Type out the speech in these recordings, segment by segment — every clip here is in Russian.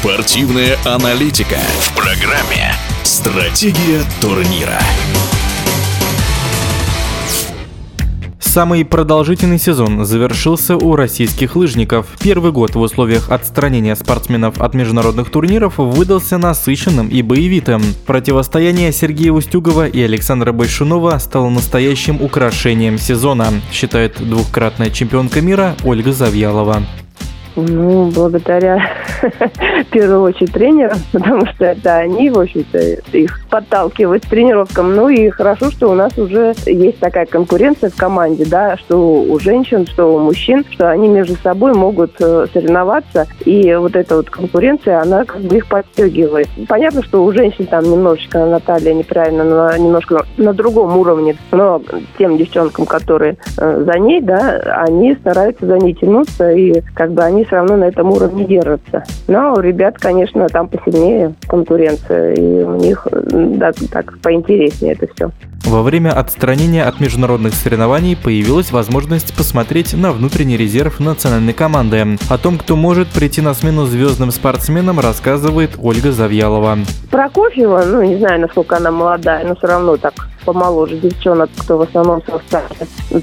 Спортивная аналитика в программе «Стратегия турнира». Самый продолжительный сезон завершился у российских лыжников. Первый год в условиях отстранения спортсменов от международных турниров выдался насыщенным и боевитым. Противостояние Сергея Устюгова и Александра Большунова стало настоящим украшением сезона, считает двукратная чемпионка мира Ольга Завьялова. Ну, благодаря в первую очередь тренерам, потому что это они, в общем-то, их подталкивают к тренировкам. Ну и хорошо, что у нас уже есть такая конкуренция в команде, да, что у женщин, что у мужчин, что они между собой могут э, соревноваться. И вот эта вот конкуренция, она как бы их подстегивает. Понятно, что у женщин там немножечко Наталья неправильно, но немножко на другом уровне. Но тем девчонкам, которые э, за ней, да, они стараются за ней тянуться, и как бы они все равно на этом уровне держатся. Но у ребят, конечно, там посильнее конкуренция, и у них да, так поинтереснее это все. Во время отстранения от международных соревнований появилась возможность посмотреть на внутренний резерв национальной команды. О том, кто может прийти на смену звездным спортсменам, рассказывает Ольга Завьялова. Прокофьева, ну не знаю, насколько она молодая, но все равно так помоложе девчонок, кто в основном составе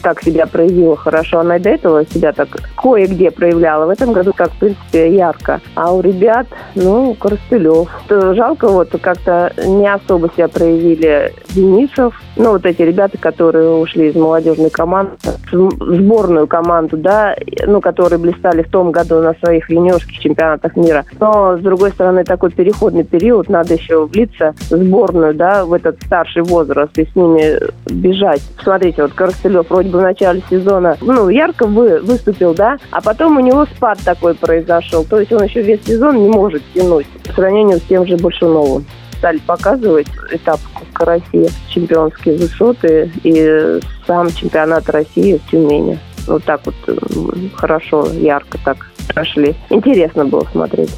так себя проявила хорошо. Она до этого себя так кое-где проявляла. В этом году как, в принципе, ярко. А у ребят, ну, Коростылев. Жалко, вот как-то не особо себя проявили Денисов. Ну, вот эти ребята, которые ушли из молодежной команды, сборную команду, да, ну, которые блистали в том году на своих юниорских чемпионатах мира. Но, с другой стороны, такой переходный период, надо еще влиться в сборную, да, в этот старший возраст. И с ними бежать. Смотрите, вот Коростылев вроде бы в начале сезона, ну, ярко вы, выступил, да, а потом у него спад такой произошел. То есть он еще весь сезон не может тянуть по сравнению с тем же Большуновым стали показывать этап Кубка России, чемпионские высоты и сам чемпионат России в Тюмени. Вот так вот хорошо, ярко так прошли. Интересно было смотреть.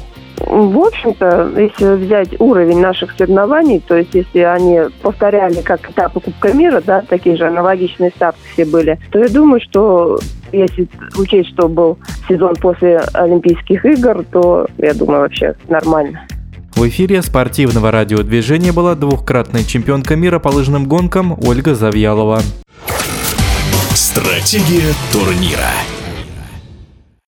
В общем-то, если взять уровень наших соревнований, то есть если они повторяли как этапы Кубка мира, да, такие же аналогичные старты все были, то я думаю, что если учесть, что был сезон после Олимпийских игр, то я думаю, вообще нормально. В эфире спортивного радиодвижения была двухкратная чемпионка мира по лыжным гонкам Ольга Завьялова. Стратегия турнира.